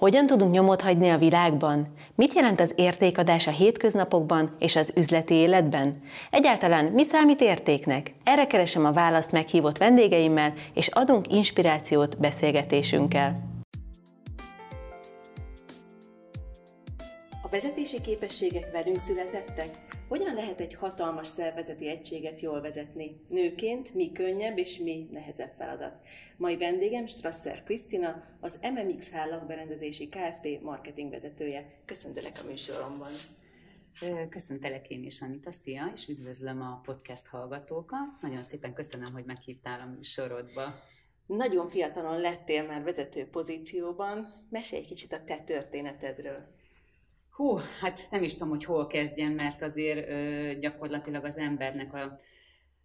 Hogyan tudunk nyomot hagyni a világban? Mit jelent az értékadás a hétköznapokban és az üzleti életben? Egyáltalán mi számít értéknek? Erre keresem a választ meghívott vendégeimmel, és adunk inspirációt beszélgetésünkkel. A vezetési képességek velünk születettek? Hogyan lehet egy hatalmas szervezeti egységet jól vezetni? Nőként mi könnyebb és mi nehezebb feladat? Mai vendégem Strasser Krisztina, az MMX Hálakberendezési Kft. marketing vezetője. Köszöntelek a műsoromban. Köszöntelek én is, Anita, szia, és üdvözlöm a podcast hallgatókat. Nagyon szépen köszönöm, hogy meghívtál a műsorodba. Nagyon fiatalon lettél már vezető pozícióban. Mesélj kicsit a te történetedről. Hú, hát nem is tudom, hogy hol kezdjem, mert azért ö, gyakorlatilag az embernek a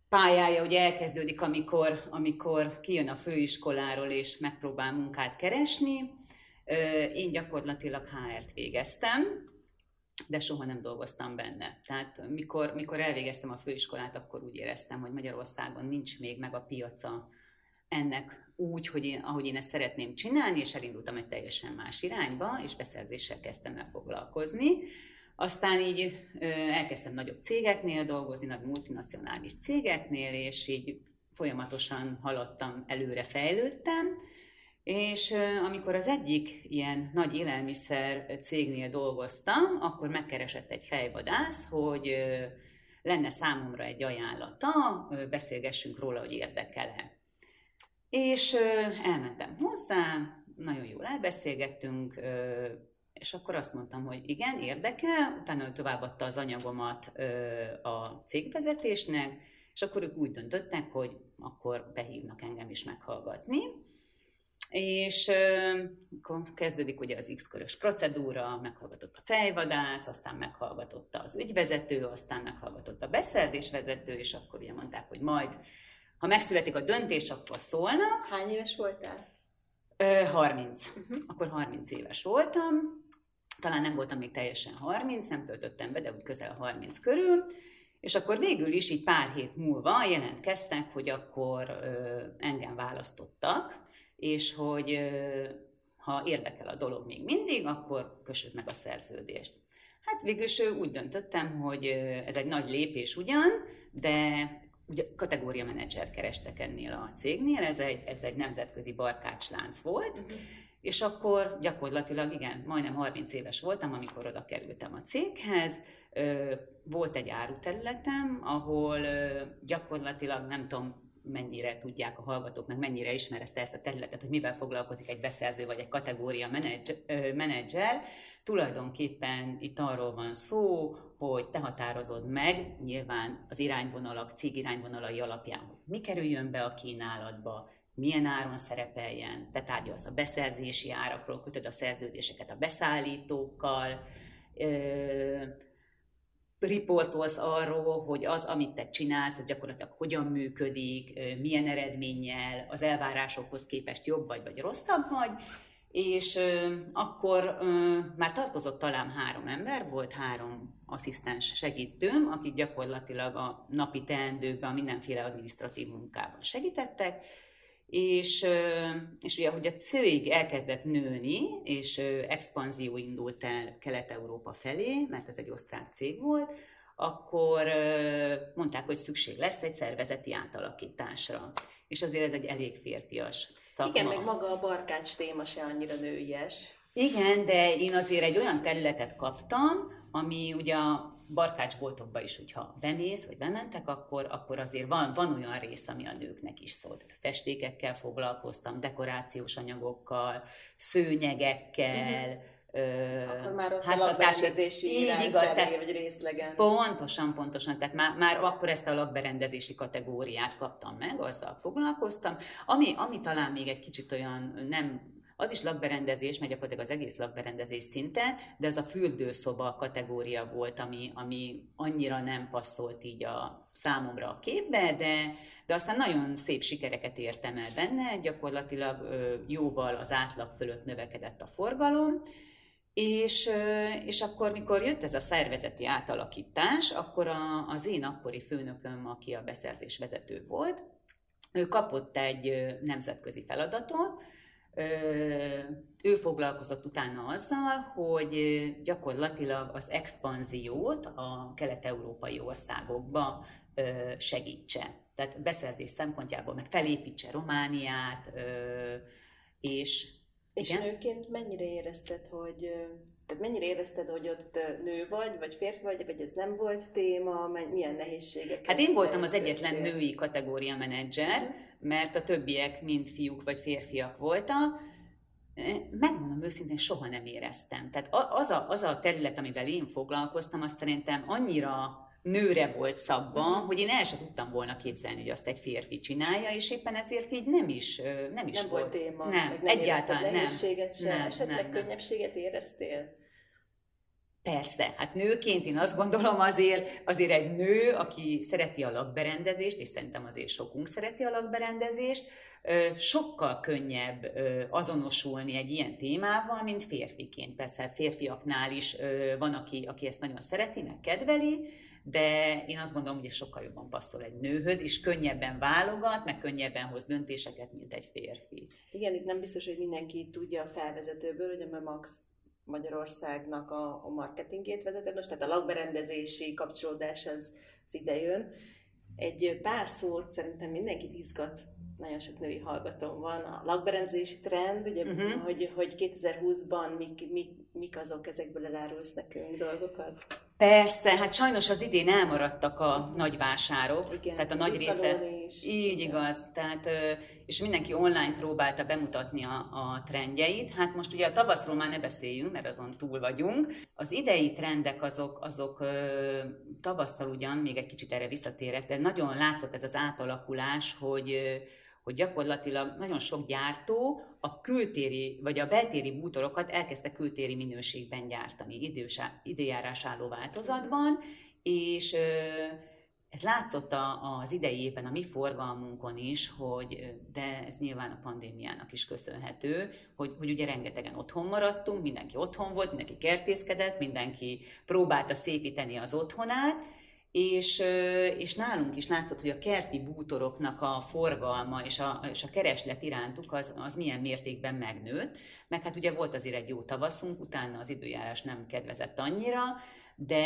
pályája ugye elkezdődik, amikor, amikor kijön a főiskoláról és megpróbál munkát keresni. Ö, én gyakorlatilag HR-t végeztem, de soha nem dolgoztam benne. Tehát mikor, mikor elvégeztem a főiskolát, akkor úgy éreztem, hogy Magyarországon nincs még meg a piaca ennek úgy, hogy én, ahogy én ezt szeretném csinálni, és elindultam egy teljesen más irányba, és beszerzéssel kezdtem el foglalkozni. Aztán így elkezdtem nagyobb cégeknél dolgozni, nagy multinacionális cégeknél, és így folyamatosan haladtam, előre fejlődtem, és amikor az egyik ilyen nagy élelmiszer cégnél dolgoztam, akkor megkeresett egy fejvadász, hogy lenne számomra egy ajánlata, beszélgessünk róla, hogy érdekel-e. És elmentem hozzá, nagyon jól elbeszélgettünk, és akkor azt mondtam, hogy igen, érdekel, utána ő továbbadta az anyagomat a cégvezetésnek, és akkor ők úgy döntöttek, hogy akkor behívnak engem is meghallgatni. És akkor kezdődik ugye az X-körös procedúra, meghallgatott a fejvadász, aztán meghallgatotta az ügyvezető, aztán meghallgatott a beszerzésvezető, és akkor ugye mondták, hogy majd ha megszületik a döntés, akkor szólnak. Hány éves voltál? Ö, 30. Uh-huh. Akkor 30 éves voltam. Talán nem voltam még teljesen 30, nem töltöttem be, de úgy közel 30 körül. És akkor végül is így pár hét múlva jelentkeztek, hogy akkor ö, engem választottak, és hogy ö, ha érdekel a dolog még mindig, akkor kössük meg a szerződést. Hát végül is úgy döntöttem, hogy ez egy nagy lépés ugyan, de ugye kategória menedzser kerestek ennél a cégnél, ez egy, ez egy nemzetközi barkácslánc volt, uh-huh. és akkor gyakorlatilag, igen, majdnem 30 éves voltam, amikor oda kerültem a céghez, volt egy áruterületem, ahol gyakorlatilag nem tudom, mennyire tudják a hallgatók, meg mennyire ismerette ezt a területet, hogy mivel foglalkozik egy beszerző vagy egy kategória menedzser. Tulajdonképpen itt arról van szó, hogy te határozod meg, nyilván az irányvonalak, cég irányvonalai alapján, hogy mi kerüljön be a kínálatba, milyen áron szerepeljen, te tárgyalsz a beszerzési árakról, kötöd a szerződéseket a beszállítókkal, riportolsz arról, hogy az, amit te csinálsz, az gyakorlatilag hogyan működik, milyen eredménnyel, az elvárásokhoz képest jobb vagy, vagy rosszabb vagy, és akkor már tartozott talán három ember, volt három asszisztens segítőm, akik gyakorlatilag a napi teendőkben, mindenféle adminisztratív munkában segítettek, és, és ugye, hogy a cég elkezdett nőni, és expanzió indult el Kelet-Európa felé, mert ez egy osztrák cég volt, akkor mondták, hogy szükség lesz egy szervezeti átalakításra. És azért ez egy elég férfias szakma. Igen, meg maga a barkács téma se annyira nőies. Igen, de én azért egy olyan területet kaptam, ami ugye barkácsboltokba is, hogyha bemész, vagy bementek, akkor, akkor azért van, van olyan rész, ami a nőknek is szól. Tehát festékekkel foglalkoztam, dekorációs anyagokkal, szőnyegekkel, uh-huh. Ö, akkor már ott a lakberendezési így igaz, tehát, vagy részlegen. Pontosan, pontosan. Tehát már, már akkor ezt a lakberendezési kategóriát kaptam meg, azzal foglalkoztam. Ami, ami talán még egy kicsit olyan nem az is lakberendezés, megy gyakorlatilag az egész lakberendezés szinten, de az a fürdőszoba kategória volt, ami, ami annyira nem passzolt így a számomra a képbe, de, de aztán nagyon szép sikereket értem el benne, gyakorlatilag jóval az átlag fölött növekedett a forgalom, és, és akkor, mikor jött ez a szervezeti átalakítás, akkor a, az én akkori főnököm, aki a beszerzés vezető volt, ő kapott egy nemzetközi feladatot, ő foglalkozott utána azzal, hogy gyakorlatilag az expanziót a kelet-európai országokba segítse. Tehát beszerzés szempontjából meg felépítse Romániát, és és igen? nőként mennyire érezted, hogy tehát mennyire érezted, hogy ott nő vagy, vagy férfi vagy, vagy ez nem volt téma, milyen nehézségek? Hát én voltam az egyetlen női kategória menedzser, uh-huh. mert a többiek mind fiúk vagy férfiak voltak, megmondom őszintén, soha nem éreztem. Tehát az a, az a terület, amivel én foglalkoztam, azt szerintem annyira nőre volt szabva, hogy én el sem tudtam volna képzelni, hogy azt egy férfi csinálja, és éppen ezért így nem is, nem is nem volt. téma, nem, meg nem egyáltalán nem. Nehézséget sem, nem, esetleg nem, könnyebbséget éreztél? Persze, hát nőként én azt gondolom azért, azért egy nő, aki szereti a lakberendezést, és szerintem azért sokunk szereti a lakberendezést, sokkal könnyebb azonosulni egy ilyen témával, mint férfiként. Persze férfiaknál is van, aki, aki ezt nagyon szereti, meg kedveli, de én azt gondolom, hogy ez sokkal jobban passzol egy nőhöz, és könnyebben válogat, meg könnyebben hoz döntéseket, mint egy férfi. Igen, itt nem biztos, hogy mindenki tudja a felvezetőből, hogy a Max Magyarországnak a, a marketingét vezeted, most tehát a lakberendezési kapcsolódás az, az ide jön. Egy pár szót szerintem mindenkit izgat nagyon sok női hallgatóm van, a lakberendezési trend, ugye, uh-huh. hogy, hogy 2020-ban mik, mik, mik azok, ezekből elárulsz nekünk dolgokat? Persze, hát sajnos az idén elmaradtak a nagy vásárok, Igen, tehát a nagy része. Is. Így Igen. igaz, tehát, és mindenki online próbálta bemutatni a, a trendjeit. Hát most ugye a tavaszról már ne beszéljünk, mert azon túl vagyunk. Az idei trendek azok, azok tavasztal ugyan, még egy kicsit erre visszatérek, de nagyon látszott ez az átalakulás, hogy hogy gyakorlatilag nagyon sok gyártó a kültéri vagy a beltéri bútorokat elkezdte kültéri minőségben gyártani idősá, időjárás álló változatban, és ez látszott az idei évben a mi forgalmunkon is, hogy, de ez nyilván a pandémiának is köszönhető, hogy, hogy ugye rengetegen otthon maradtunk, mindenki otthon volt, mindenki kertészkedett, mindenki próbálta szépíteni az otthonát, és, és nálunk is látszott, hogy a kerti bútoroknak a forgalma és a, és a kereslet irántuk az, az milyen mértékben megnőtt, meg hát ugye volt azért egy jó tavaszunk, utána az időjárás nem kedvezett annyira, de,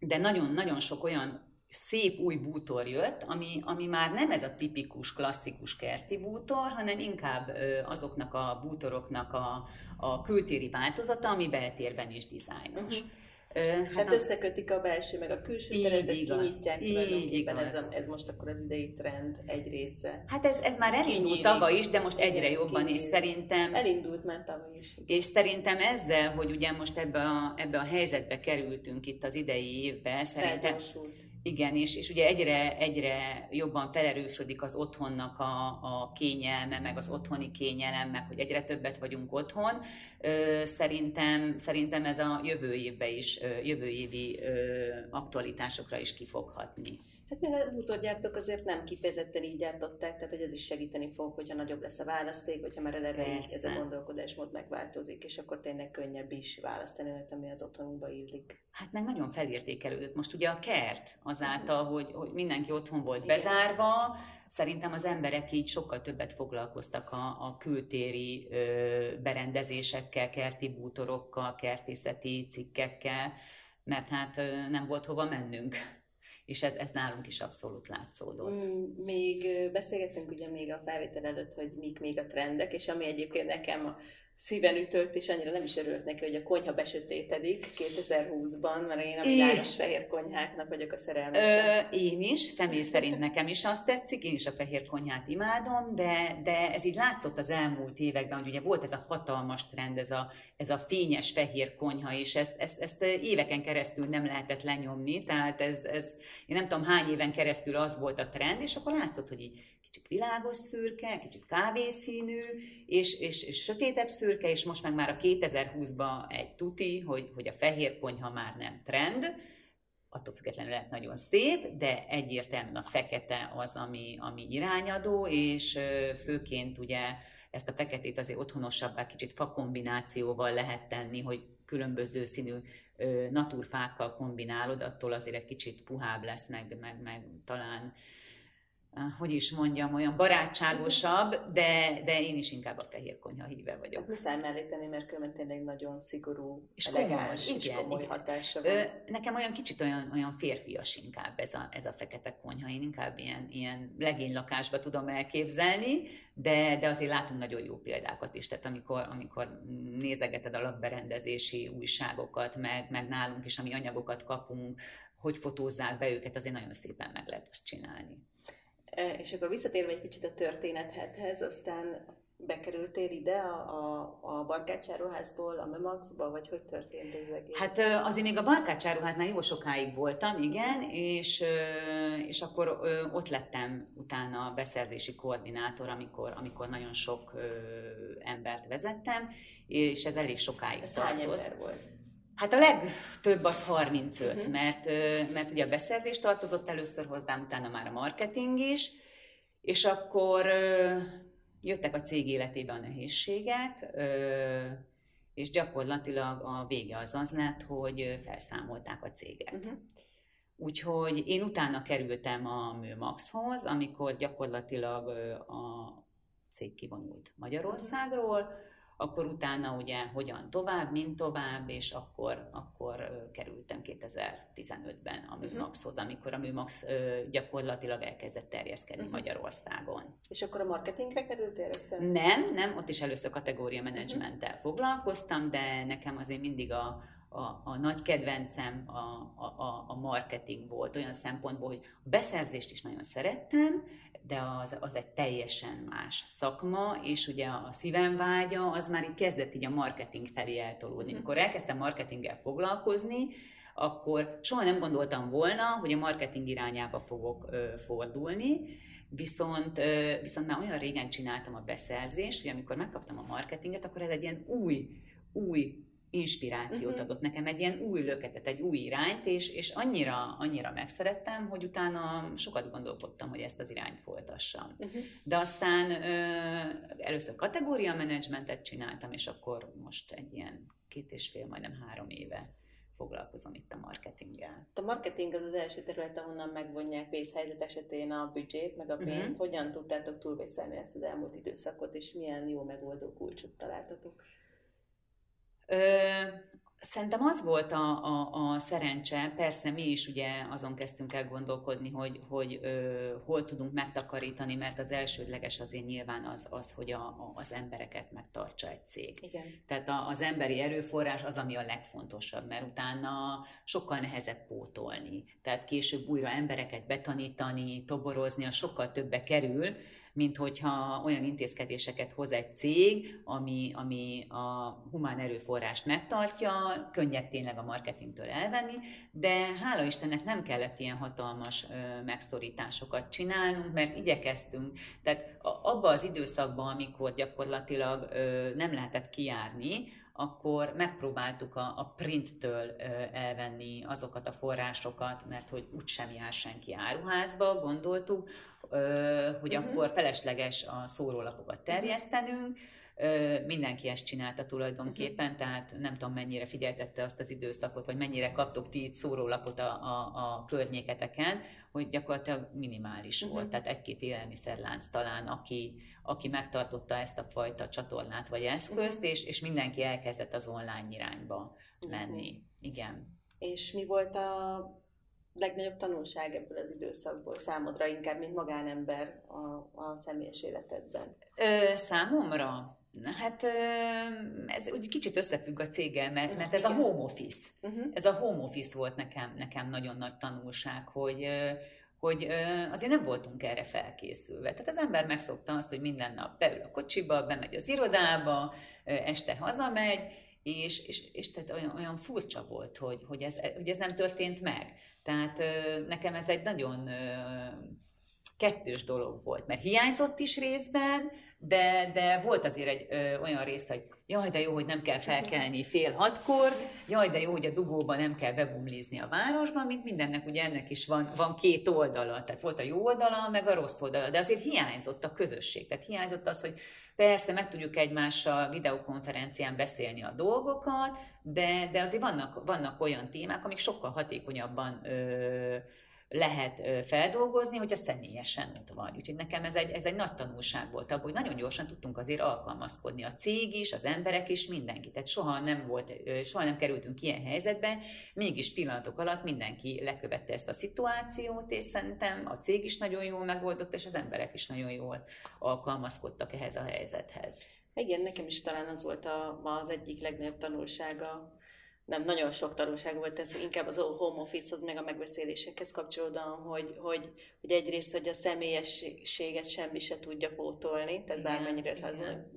de nagyon-nagyon sok olyan szép új bútor jött, ami, ami már nem ez a tipikus, klasszikus kerti bútor, hanem inkább azoknak a bútoroknak a, a kültéri változata, ami beltérben is dizájnos. Uh-huh. Hát Tehát összekötik a belső meg a külső teretet, kinyitják tulajdonképpen. ez, a, ez most akkor az idei trend egy része. Hát ez, ez már elindult tavaly is, de most egyre jobban, és szerintem... Elindult már tavaly is. És szerintem ezzel, hogy ugye most ebbe a, ebbe a helyzetbe kerültünk itt az idei évben, szerintem... Igen, és, és ugye egyre, egyre jobban felerősödik az otthonnak a, a kényelme, meg az otthoni kényelem, meg hogy egyre többet vagyunk otthon. Szerintem, szerintem ez a jövő évben is, jövő évi aktualitásokra is kifoghatni. Hát még a bútorgyártók azért nem kifejezetten így gyártották, tehát hogy ez is segíteni fog, hogyha nagyobb lesz a választék, hogyha már eleve ez a gondolkodásmód megváltozik, és akkor tényleg könnyebb is választani olyat, ami az otthonunkba illik. Hát meg nagyon felértékelődött. Most ugye a kert azáltal, hogy, hogy mindenki otthon volt Igen. bezárva, szerintem az emberek így sokkal többet foglalkoztak a, a kültéri ö, berendezésekkel, kerti bútorokkal, kertészeti cikkekkel, mert hát ö, nem volt hova mennünk és ez, ez nálunk is abszolút látszódott. Mm, még beszélgettünk ugye még a felvétel előtt, hogy mik még a trendek, és ami egyébként nekem szíven ütött, és annyira nem is örült neki, hogy a konyha besötétedik 2020-ban, mert én a világos fehér konyháknak vagyok a szerelmese. Ö, én is, személy szerint nekem is azt tetszik, én is a fehér konyhát imádom, de, de ez így látszott az elmúlt években, hogy ugye volt ez a hatalmas trend, ez a, ez a fényes fehér konyha, és ezt, ezt, ezt éveken keresztül nem lehetett lenyomni, tehát ez, ez, én nem tudom hány éven keresztül az volt a trend, és akkor látszott, hogy így kicsit világos szürke, kicsit kávészínű, és, és, és sötétebb szürke, és most meg már a 2020-ban egy tuti, hogy, hogy a fehér konyha már nem trend, attól függetlenül lehet nagyon szép, de egyértelműen a fekete az, ami, ami irányadó, és főként ugye ezt a feketét azért otthonosabbá, kicsit fakombinációval lehet tenni, hogy különböző színű naturfákkal kombinálod, attól azért egy kicsit puhább lesz, meg, meg, meg talán hogy is mondjam, olyan barátságosabb, de, de én is inkább a fehér konyha híve vagyok. Hát muszáj mellé tenni, mert különben tényleg nagyon szigorú, és elegáns, komoly, és igen, komoly igen. hatása van. Ö, nekem olyan kicsit olyan, olyan férfias inkább ez a, ez a fekete konyha. Én inkább ilyen, ilyen legénylakásba tudom elképzelni, de, de azért látunk nagyon jó példákat is. Tehát amikor, amikor nézegeted a lakberendezési újságokat, meg, meg nálunk is, ami anyagokat kapunk, hogy fotózzák be őket, azért nagyon szépen meg lehet azt csinálni. És akkor visszatérve egy kicsit a történethez, aztán bekerültél ide a, a, a Barkácsáruházból, a Memaxba, vagy hogy történt ez egész? Hát azért még a Barkácsáruháznál jó sokáig voltam, igen, és, és akkor ott lettem utána a beszerzési koordinátor, amikor, amikor nagyon sok embert vezettem, és ez elég sokáig ez tartott. hány ember volt? Hát a legtöbb az 35, uh-huh. Mhm. mert, mert ugye a beszerzés tartozott először hozzám, utána már a marketing is, és akkor jöttek a cég életébe a nehézségek, és gyakorlatilag a vége az az lett, hogy felszámolták a céget. Uh-huh. Úgyhogy én utána kerültem a Műmaxhoz, amikor gyakorlatilag a cég kivonult Magyarországról, uh-huh akkor utána ugye hogyan tovább, mint tovább, és akkor, akkor kerültem 2015-ben a mhm. Műmaxhoz, amikor a Műmax gyakorlatilag elkezdett terjeszkedni uh-huh. Magyarországon. És akkor a marketingre kerültél rögtön? Nem, nem, ott is először kategória menedzsmenttel uh-huh. foglalkoztam, de nekem azért mindig a, a, a nagy kedvencem a, a, a marketing volt, olyan szempontból, hogy a beszerzést is nagyon szerettem, de az, az egy teljesen más szakma, és ugye a szívem vágya, az már így kezdett így a marketing felé eltolódni. Mhm. Amikor elkezdtem marketinggel foglalkozni, akkor soha nem gondoltam volna, hogy a marketing irányába fogok ö, fordulni, Viszont, viszont már olyan régen csináltam a beszerzést, hogy amikor megkaptam a marketinget, akkor ez egy ilyen új, új inspirációt uh-huh. adott nekem, egy ilyen új löketet, egy új irányt, és, és annyira, annyira megszerettem, hogy utána sokat gondolkodtam, hogy ezt az irányt folytassam. Uh-huh. De aztán ö, először kategória menedzsmentet csináltam, és akkor most egy ilyen két és fél, majdnem három éve foglalkozom itt a marketinggel. A marketing az az első terület, ahonnan megvonják vészhelyzet esetén a büdzsét, meg a pénzt. Uh-huh. Hogyan tudtátok túlvészelni ezt az elmúlt időszakot, és milyen jó megoldó kulcsot találtatok? Szerintem az volt a, a, a szerencse, persze mi is ugye azon kezdtünk el gondolkodni, hogy, hogy ö, hol tudunk megtakarítani, mert az elsődleges azért nyilván az, az hogy a, a, az embereket megtartsa egy cég. Igen. Tehát a, az emberi erőforrás az, ami a legfontosabb, mert utána sokkal nehezebb pótolni. Tehát később újra embereket betanítani, toborozni, a sokkal többe kerül, mint hogyha olyan intézkedéseket hoz egy cég, ami, ami a humán erőforrást megtartja, könnyebb tényleg a marketingtől elvenni, de hála Istennek nem kellett ilyen hatalmas ö, megszorításokat csinálnunk, mert igyekeztünk, tehát abba az időszakban, amikor gyakorlatilag ö, nem lehetett kijárni, akkor megpróbáltuk a, a printtől elvenni azokat a forrásokat, mert hogy úgysem jár senki áruházba, gondoltuk, hogy uh-huh. akkor felesleges a szórólapokat terjesztenünk, mindenki ezt csinálta tulajdonképpen, uh-huh. tehát nem tudom mennyire figyeltette azt az időszakot, vagy mennyire kaptok ti szórólapot a, a, a környéketeken, hogy gyakorlatilag minimális uh-huh. volt. Tehát egy-két élelmiszerlánc talán, aki, aki megtartotta ezt a fajta csatornát vagy eszközt, uh-huh. és, és mindenki elkezdett az online irányba menni. Uh-huh. Igen. És mi volt a legnagyobb tanulság ebből az időszakból számodra, inkább, mint magánember a, a személyes életedben? Ö, számomra? Hát ez úgy kicsit összefügg a céggel, mert, mert ez a home office. Uh-huh. Ez a home office volt nekem, nekem nagyon nagy tanulság, hogy, hogy azért nem voltunk erre felkészülve. Tehát az ember megszokta azt, hogy minden nap beül a kocsiba, bemegy az irodába, este hazamegy, és, és, és tehát olyan, olyan furcsa volt, hogy, hogy, ez, hogy ez nem történt meg. Tehát nekem ez egy nagyon kettős dolog volt, mert hiányzott is részben, de, de volt azért egy ö, olyan rész, hogy jaj, de jó, hogy nem kell felkelni fél hatkor, jaj, de jó, hogy a dugóban nem kell bebumlizni a városban, mint mindennek ugye ennek is van, van két oldala, tehát volt a jó oldala, meg a rossz oldala, de azért hiányzott a közösség, tehát hiányzott az, hogy persze meg tudjuk egymással videokonferencián beszélni a dolgokat, de, de azért vannak, vannak olyan témák, amik sokkal hatékonyabban ö, lehet feldolgozni, hogyha személyesen ott vagy. Úgyhogy nekem ez egy, ez egy nagy tanulság volt abból, hogy nagyon gyorsan tudtunk azért alkalmazkodni. A cég is, az emberek is, mindenki. Tehát soha nem volt, soha nem kerültünk ilyen helyzetbe, mégis pillanatok alatt mindenki lekövette ezt a szituációt, és szerintem a cég is nagyon jól megoldott, és az emberek is nagyon jól alkalmazkodtak ehhez a helyzethez. Igen, nekem is talán az volt a, az egyik legnagyobb tanulsága nem nagyon sok tanulság volt ez, inkább az home office-hoz, meg a megbeszélésekhez kapcsolódóan, hogy, hogy, hogy egyrészt, hogy a személyességet semmi se tudja pótolni, tehát bármennyire az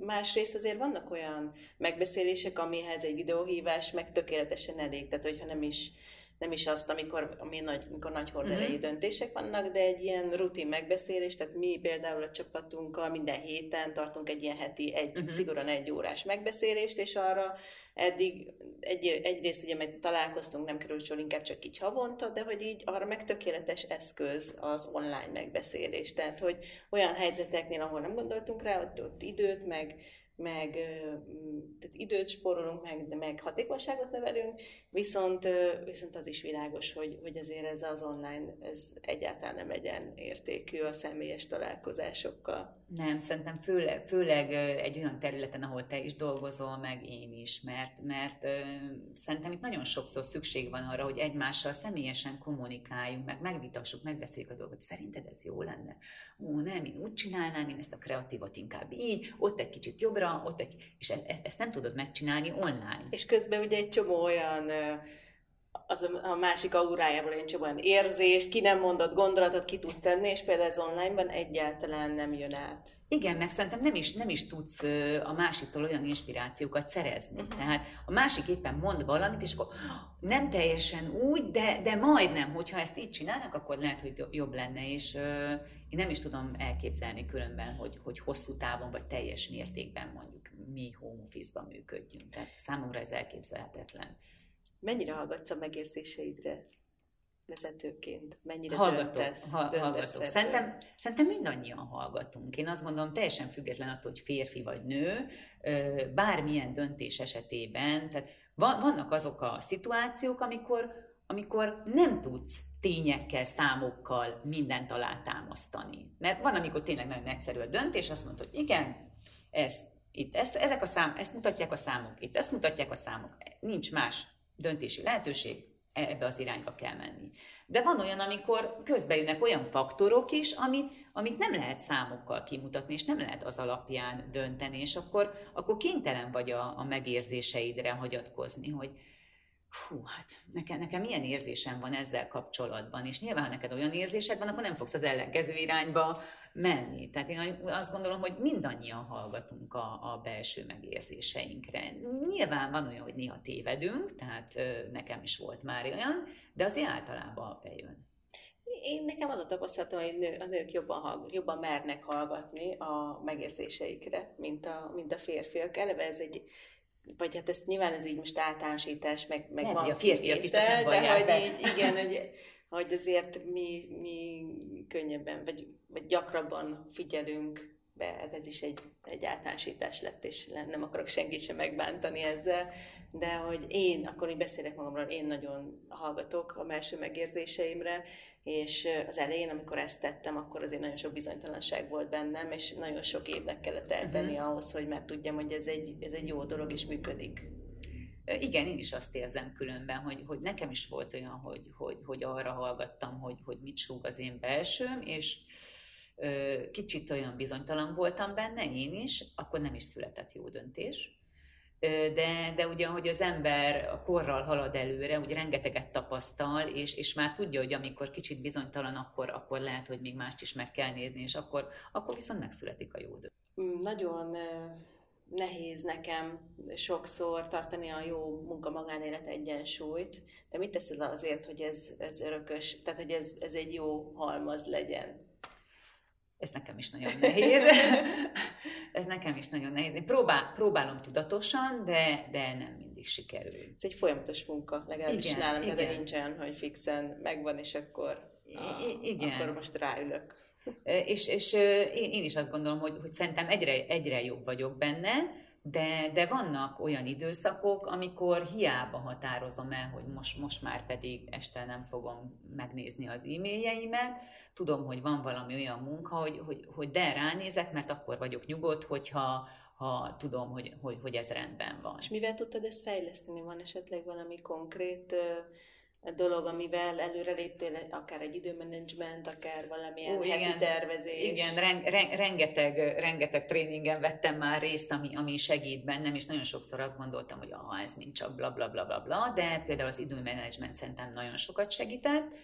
Másrészt azért vannak olyan megbeszélések, amihez egy videóhívás meg tökéletesen elég, tehát hogyha nem is nem is azt, amikor, ami nagy, amikor nagy horderejű uh-huh. döntések vannak, de egy ilyen rutin megbeszélés, tehát mi például a csapatunkkal minden héten tartunk egy ilyen heti, egy, uh-huh. szigorúan egy órás megbeszélést, és arra eddig egy, egyrészt ugye meg találkoztunk, nem került sor, inkább csak így havonta, de hogy így arra meg tökéletes eszköz az online megbeszélés. Tehát, hogy olyan helyzeteknél, ahol nem gondoltunk rá, ott, ott időt, meg, meg tehát időt spórolunk, meg, meg hatékonyságot nevelünk, viszont, viszont az is világos, hogy, hogy azért ez az online, ez egyáltalán nem egyen értékű a személyes találkozásokkal. Nem, szerintem főleg, főleg egy olyan területen, ahol te is dolgozol, meg én is, mert, mert szerintem itt nagyon sokszor szükség van arra, hogy egymással személyesen kommunikáljunk, meg megvitassuk, megbeszéljük a dolgot. Szerinted ez jó lenne? Ó, nem, én úgy csinálnám, én ezt a kreatívot inkább így, ott egy kicsit jobbra, ott egy... És ezt, e, ezt nem tudod megcsinálni online. És közben ugye egy csomó olyan az a, a másik aurájából egy csomó olyan érzést, ki nem mondott gondolatot ki tudsz szedni, és például ez online-ban egyáltalán nem jön át. Igen, meg szerintem nem is, nem is tudsz a másiktól olyan inspirációkat szerezni. Uh-huh. Tehát a másik éppen mond valamit, és akkor nem teljesen úgy, de, de majdnem, hogyha ezt így csinálnak, akkor lehet, hogy jobb lenne, és uh, én nem is tudom elképzelni különben, hogy, hogy hosszú távon vagy teljes mértékben mondjuk mi home office-ban működjünk. Tehát számomra ez elképzelhetetlen. Mennyire hallgatsz a megérzéseidre vezetőként? Mennyire hallgatok, döntesz, ha, hallgatok. Szerintem, szerintem mindannyian hallgatunk. Én azt gondolom, teljesen független attól, hogy férfi vagy nő, bármilyen döntés esetében, tehát vannak azok a szituációk, amikor, amikor nem tudsz tényekkel, számokkal mindent alátámasztani. Mert van, amikor tényleg nagyon egyszerű a döntés, azt mondod, hogy igen, ez, itt ezt, ezek a szám, ezt mutatják a számok, itt ezt mutatják a számok, nincs más döntési lehetőség, ebbe az irányba kell menni. De van olyan, amikor közbejönnek olyan faktorok is, amit, amit nem lehet számokkal kimutatni, és nem lehet az alapján dönteni, és akkor, akkor kénytelen vagy a, a megérzéseidre hagyatkozni, hogy fú, hát nekem, nekem milyen érzésem van ezzel kapcsolatban, és nyilván, ha neked olyan érzésed van, akkor nem fogsz az ellenkező irányba menni. Tehát én azt gondolom, hogy mindannyian hallgatunk a, a belső megérzéseinkre. Nyilván van olyan, hogy néha tévedünk, tehát nekem is volt már olyan, de azért általában bejön. Én nekem az a tapasztalatom, hogy nő, a nők jobban, hallg, jobban mernek hallgatni a megérzéseikre, mint a, mint a férfiak. Eleve ez egy, vagy hát ezt nyilván ez így most általánosítás, meg, meg Lehet, van a férfiak is csak nem de hogy így, igen, hogy hogy azért mi, mi könnyebben, vagy, vagy gyakrabban figyelünk be, hát ez is egy, egy általánosítás lett, és nem akarok senkit sem megbántani ezzel, de hogy én, akkor így beszélek magamról, én nagyon hallgatok a belső megérzéseimre, és az elején, amikor ezt tettem, akkor azért nagyon sok bizonytalanság volt bennem, és nagyon sok évnek kellett eltenni uh-huh. ahhoz, hogy már tudjam, hogy ez egy, ez egy jó dolog, és működik. Igen, én is azt érzem különben, hogy, hogy nekem is volt olyan, hogy, hogy, hogy arra hallgattam, hogy, hogy mit súg az én belsőm, és kicsit olyan bizonytalan voltam benne, én is, akkor nem is született jó döntés. De, de ugye, hogy az ember a korral halad előre, ugye rengeteget tapasztal, és, és már tudja, hogy amikor kicsit bizonytalan, akkor, akkor lehet, hogy még mást is meg kell nézni, és akkor, akkor viszont megszületik a jó döntés. Nagyon nehéz nekem sokszor tartani a jó munka-magánélet egyensúlyt, de mit teszel azért, hogy ez, ez örökös, tehát hogy ez, ez egy jó halmaz legyen? Ez nekem is nagyon nehéz. ez nekem is nagyon nehéz. Én próbál, próbálom tudatosan, de, de nem mindig sikerül. Ez egy folyamatos munka, legalábbis igen, nálam, igen. de nincs olyan, hogy fixen megvan, és akkor, I- igen. akkor most ráülök. És, és én, én is azt gondolom, hogy, hogy szerintem egyre, egyre jobb vagyok benne, de, de vannak olyan időszakok, amikor hiába határozom el, hogy most, most már pedig este nem fogom megnézni az e-mailjeimet, tudom, hogy van valami olyan munka, hogy, hogy, hogy de ránézek, mert akkor vagyok nyugodt, hogyha ha tudom, hogy, hogy, hogy ez rendben van. És mivel tudtad ezt fejleszteni? Van esetleg valami konkrét dolog, amivel előreléptél, akár egy időmenedzsment, akár valamilyen Ó, heti igen, tervezés. Igen, ren, ren, rengeteg, rengeteg tréningen vettem már részt, ami, ami segít bennem, és nagyon sokszor azt gondoltam, hogy ah, ez mind csak bla bla bla bla bla, de például az időmenedzsment szerintem nagyon sokat segített.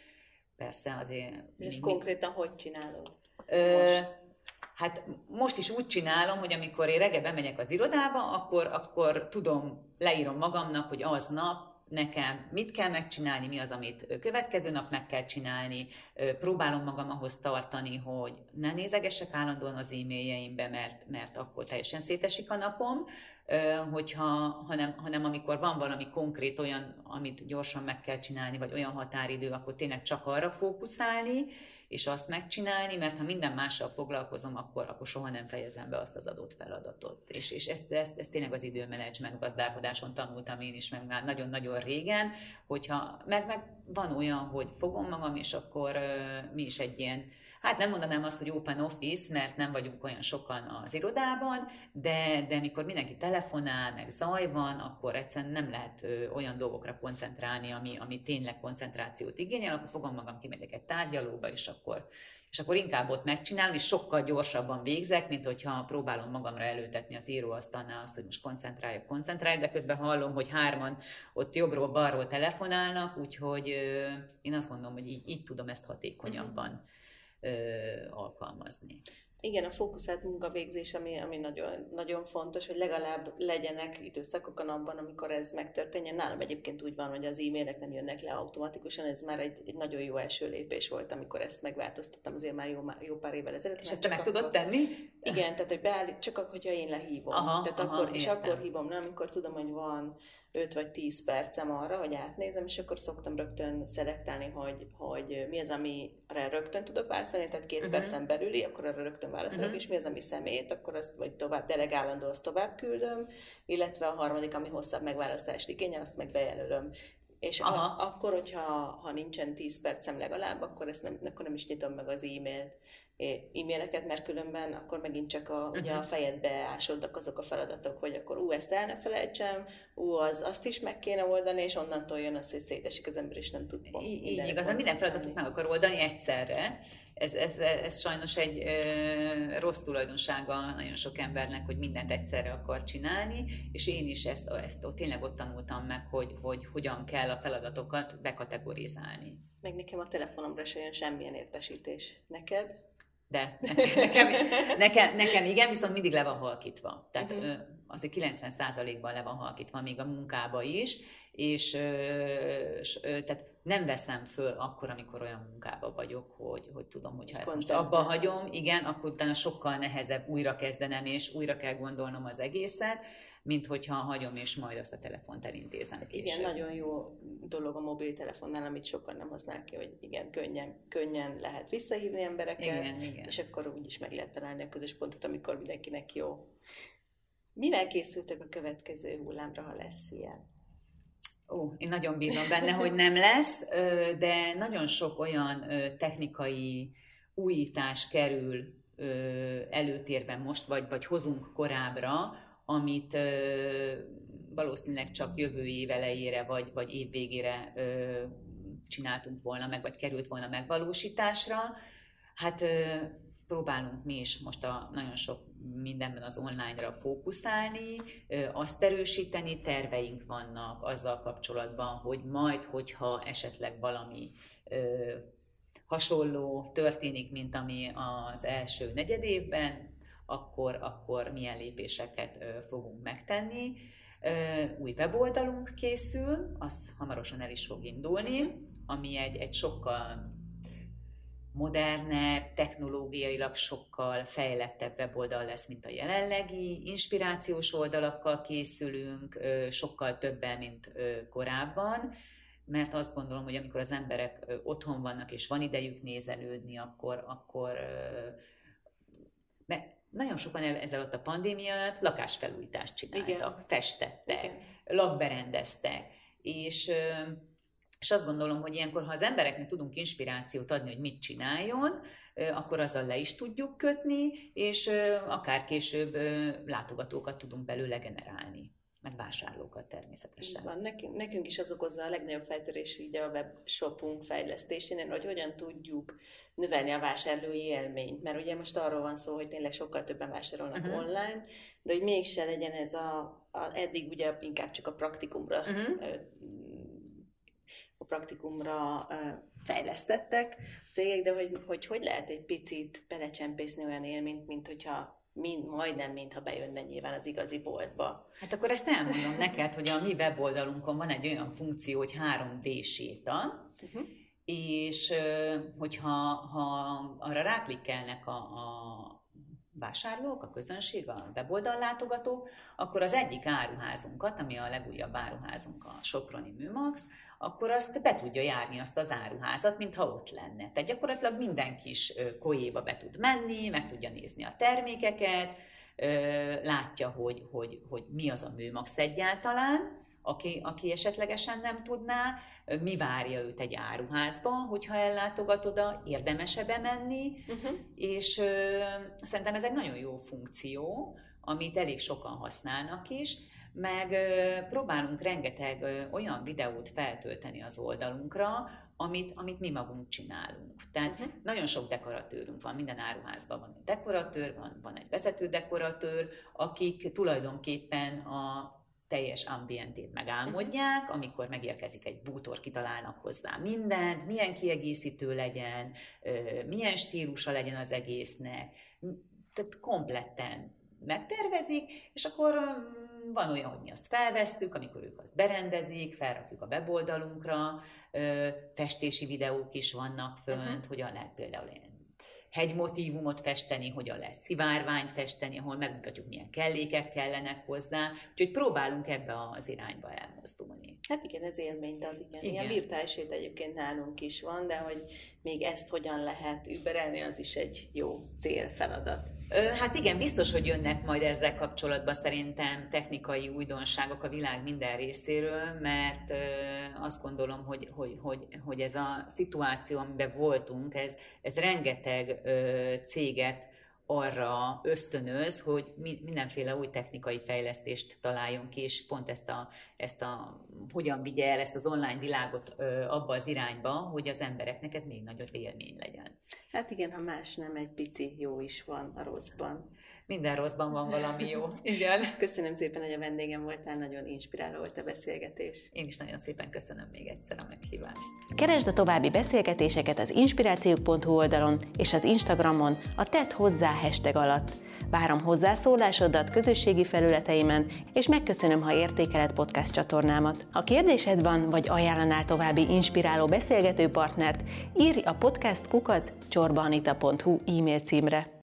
Persze azért... És ezt konkrétan hogy csinálod? Ö, Hát most is úgy csinálom, hogy amikor én reggel bemegyek az irodába, akkor, akkor tudom, leírom magamnak, hogy aznap nekem mit kell megcsinálni, mi az, amit következő nap meg kell csinálni, próbálom magam ahhoz tartani, hogy ne nézegessek állandóan az e-mailjeimbe, mert, mert akkor teljesen szétesik a napom, hogyha, hanem, hanem amikor van valami konkrét olyan, amit gyorsan meg kell csinálni, vagy olyan határidő, akkor tényleg csak arra fókuszálni, és azt megcsinálni, mert ha minden mással foglalkozom, akkor, akkor soha nem fejezem be azt az adott feladatot. És, és ezt, ezt, ezt tényleg az időmenedzsment gazdálkodáson tanultam én is, meg már nagyon-nagyon régen, hogyha meg, meg van olyan, hogy fogom magam, és akkor uh, mi is egy ilyen hát nem mondanám azt, hogy open office, mert nem vagyunk olyan sokan az irodában, de, de mikor mindenki telefonál, meg zaj van, akkor egyszerűen nem lehet olyan dolgokra koncentrálni, ami, ami tényleg koncentrációt igényel, akkor fogom magam, kimegyek egy tárgyalóba, és akkor és akkor inkább ott megcsinálom, és sokkal gyorsabban végzek, mint hogyha próbálom magamra előtetni az íróasztalnál azt, hogy most koncentráljak, koncentráljak, de közben hallom, hogy hárman ott jobbról-balról telefonálnak, úgyhogy én azt gondolom, hogy így, így tudom ezt hatékonyabban uh-huh alkalmazni. Igen, a fókuszált munkavégzés, ami, ami nagyon, nagyon fontos, hogy legalább legyenek időszakok a napban, amikor ez megtörténjen. Nálam egyébként úgy van, hogy az e-mailek nem jönnek le automatikusan, ez már egy, egy nagyon jó első lépés volt, amikor ezt megváltoztattam azért már jó, jó pár évvel ezelőtt. És ezt te meg tudod tenni? Igen, tehát hogy beállít, csak akkor, hogyha én lehívom. Aha, tehát aha, akkor, és akkor hívom, nem, amikor tudom, hogy van 5 vagy 10 percem arra, hogy átnézem, és akkor szoktam rögtön szelektálni, hogy, hogy mi az, amire rögtön tudok válaszolni, tehát két uh-huh. percen belüli, akkor arra rögtön válaszolok, uh-huh. és mi az, ami szemét, akkor azt vagy tovább delegálandó, azt tovább küldöm, illetve a harmadik, ami hosszabb megválasztást igényel, azt meg bejelölöm. És a, akkor, hogyha ha nincsen 10 percem legalább, akkor, ezt nem, akkor nem is nyitom meg az e-mailt e-maileket, mert különben akkor megint csak a, uh-huh. ugye a mhm. fejedbe ásodnak azok a feladatok, hogy akkor ú, ezt el ne felejtsem, ú, az, azt is meg kéne oldani, és onnantól jön az, hogy szétesik az ember, és nem tud Így igaz, mert minden feladatot meg akar oldani egyszerre. Ez, ez, ez sajnos egy ö, rossz tulajdonsága nagyon sok embernek, hogy mindent egyszerre akar csinálni, és én is ezt, ezt ott, tényleg ott tanultam meg, hogy, hogy hogyan kell a feladatokat bekategorizálni. Meg nekem a telefonomra se jön semmilyen értesítés. Neked? De nekem, nekem, nekem igen, viszont mindig le van halkítva. Tehát uh-huh. azért 90%-ban le van halkítva még a munkába is, és, és tehát nem veszem föl akkor, amikor olyan munkába vagyok, hogy, hogy tudom, hogy ha ezt most abba hagyom, igen, akkor utána sokkal nehezebb újra kezdenem, és újra kell gondolnom az egészet, mint hogyha hagyom, és majd azt a telefont elintézem. Később. Igen, nagyon jó dolog a mobiltelefonnál, amit sokan nem használ ki, hogy igen, könnyen, könnyen lehet visszahívni embereket, igen, igen. és akkor úgyis meg lehet találni a közös pontot, amikor mindenkinek jó. Mivel készültek a következő hullámra, ha lesz ilyen? Ó, én nagyon bízom benne, hogy nem lesz, de nagyon sok olyan technikai újítás kerül előtérben most, vagy, vagy hozunk korábbra, amit valószínűleg csak jövő év elejére, vagy, vagy év végére csináltunk volna meg, vagy került volna megvalósításra. Hát próbálunk mi is most a nagyon sok mindenben az online-ra fókuszálni, azt erősíteni, terveink vannak azzal kapcsolatban, hogy majd, hogyha esetleg valami hasonló történik, mint ami az első negyed évben, akkor, akkor milyen lépéseket fogunk megtenni. Új weboldalunk készül, az hamarosan el is fog indulni, ami egy, egy sokkal modernebb, technológiailag sokkal fejlettebb weboldal lesz, mint a jelenlegi. Inspirációs oldalakkal készülünk, sokkal többen, mint korábban, mert azt gondolom, hogy amikor az emberek otthon vannak, és van idejük nézelődni, akkor, akkor nagyon sokan ezzel alatt a pandémia alatt lakásfelújítást csináltak, Igen. festettek, Igen. lakberendeztek, és, és azt gondolom, hogy ilyenkor, ha az embereknek tudunk inspirációt adni, hogy mit csináljon, akkor azzal le is tudjuk kötni, és akár később látogatókat tudunk belőle generálni meg vásárlókat természetesen. Van. Nekünk, nekünk is az okozza a legnagyobb feltörés így a webshopunk fejlesztésén, hogy hogyan tudjuk növelni a vásárlói élményt, mert ugye most arról van szó, hogy tényleg sokkal többen vásárolnak uh-huh. online, de hogy mégse legyen ez a, a eddig ugye inkább csak a praktikumra uh-huh. Praktikumra fejlesztettek a cégek, de hogy, hogy hogy lehet egy picit belecsempészni olyan élményt, mint hogyha mind, majdnem, mintha bejönne nyilván az igazi boltba. Hát akkor ezt elmondom neked, hogy a mi weboldalunkon van egy olyan funkció, hogy 3D séta, uh-huh. és hogyha ha arra ráklikkelnek a, a vásárlók, a közönség, a weboldal látogatók, akkor az egyik áruházunkat, ami a legújabb áruházunk, a Soproni Műmax, akkor azt be tudja járni azt az áruházat, mintha ott lenne. Tehát gyakorlatilag minden kis koéba be tud menni, meg tudja nézni a termékeket, látja, hogy, hogy, hogy mi az a műmax egyáltalán, aki, aki esetlegesen nem tudná, mi várja őt egy áruházban, hogyha ellátogat oda, érdemes-e bemenni, uh-huh. és ö, szerintem ez egy nagyon jó funkció, amit elég sokan használnak is, meg próbálunk rengeteg olyan videót feltölteni az oldalunkra, amit, amit mi magunk csinálunk. Tehát uh-huh. nagyon sok dekoratőrünk van, minden áruházban van egy dekoratőr, van, van egy vezető dekoratőr, akik tulajdonképpen a teljes ambientét megálmodják, amikor megérkezik egy bútor, kitalálnak hozzá mindent, milyen kiegészítő legyen, milyen stílusa legyen az egésznek, tehát kompletten megtervezik, és akkor van olyan, hogy mi azt felvesszük, amikor ők azt berendezik, felrakjuk a weboldalunkra, festési videók is vannak fönt, uh-huh. hogyan lehet például hegymotívumot festeni, hogyan lesz szivárványt festeni, ahol megmutatjuk, milyen kellékek kellenek hozzá. Úgyhogy próbálunk ebbe az irányba elmozdulni. Hát igen, ez élményt ad, igen. igen. Ilyen virtuális egyébként nálunk is van, de hogy még ezt hogyan lehet überelni, az is egy jó célfeladat. Hát igen, biztos, hogy jönnek majd ezzel kapcsolatban szerintem technikai újdonságok a világ minden részéről, mert azt gondolom, hogy, hogy, hogy, hogy ez a szituáció, amiben voltunk, ez, ez rengeteg céget arra ösztönöz, hogy mindenféle új technikai fejlesztést találjunk ki, és pont ezt a, ezt a hogyan vigye el ezt az online világot ö, abba az irányba, hogy az embereknek ez még nagyobb élmény legyen. Hát igen, ha más nem, egy pici jó is van a rosszban. Minden rosszban van valami jó. Igen. Köszönöm szépen, hogy a vendégem voltál, nagyon inspiráló volt a beszélgetés. Én is nagyon szépen köszönöm még egyszer a meghívást. Keresd a további beszélgetéseket az inspirációk.hu oldalon és az Instagramon a Tett hozzá hashtag alatt. Várom hozzászólásodat közösségi felületeimen, és megköszönöm, ha értékeled podcast csatornámat. Ha kérdésed van, vagy ajánlanál további inspiráló beszélgető partnert, írj a podcast kukat csorbanita.hu e-mail címre.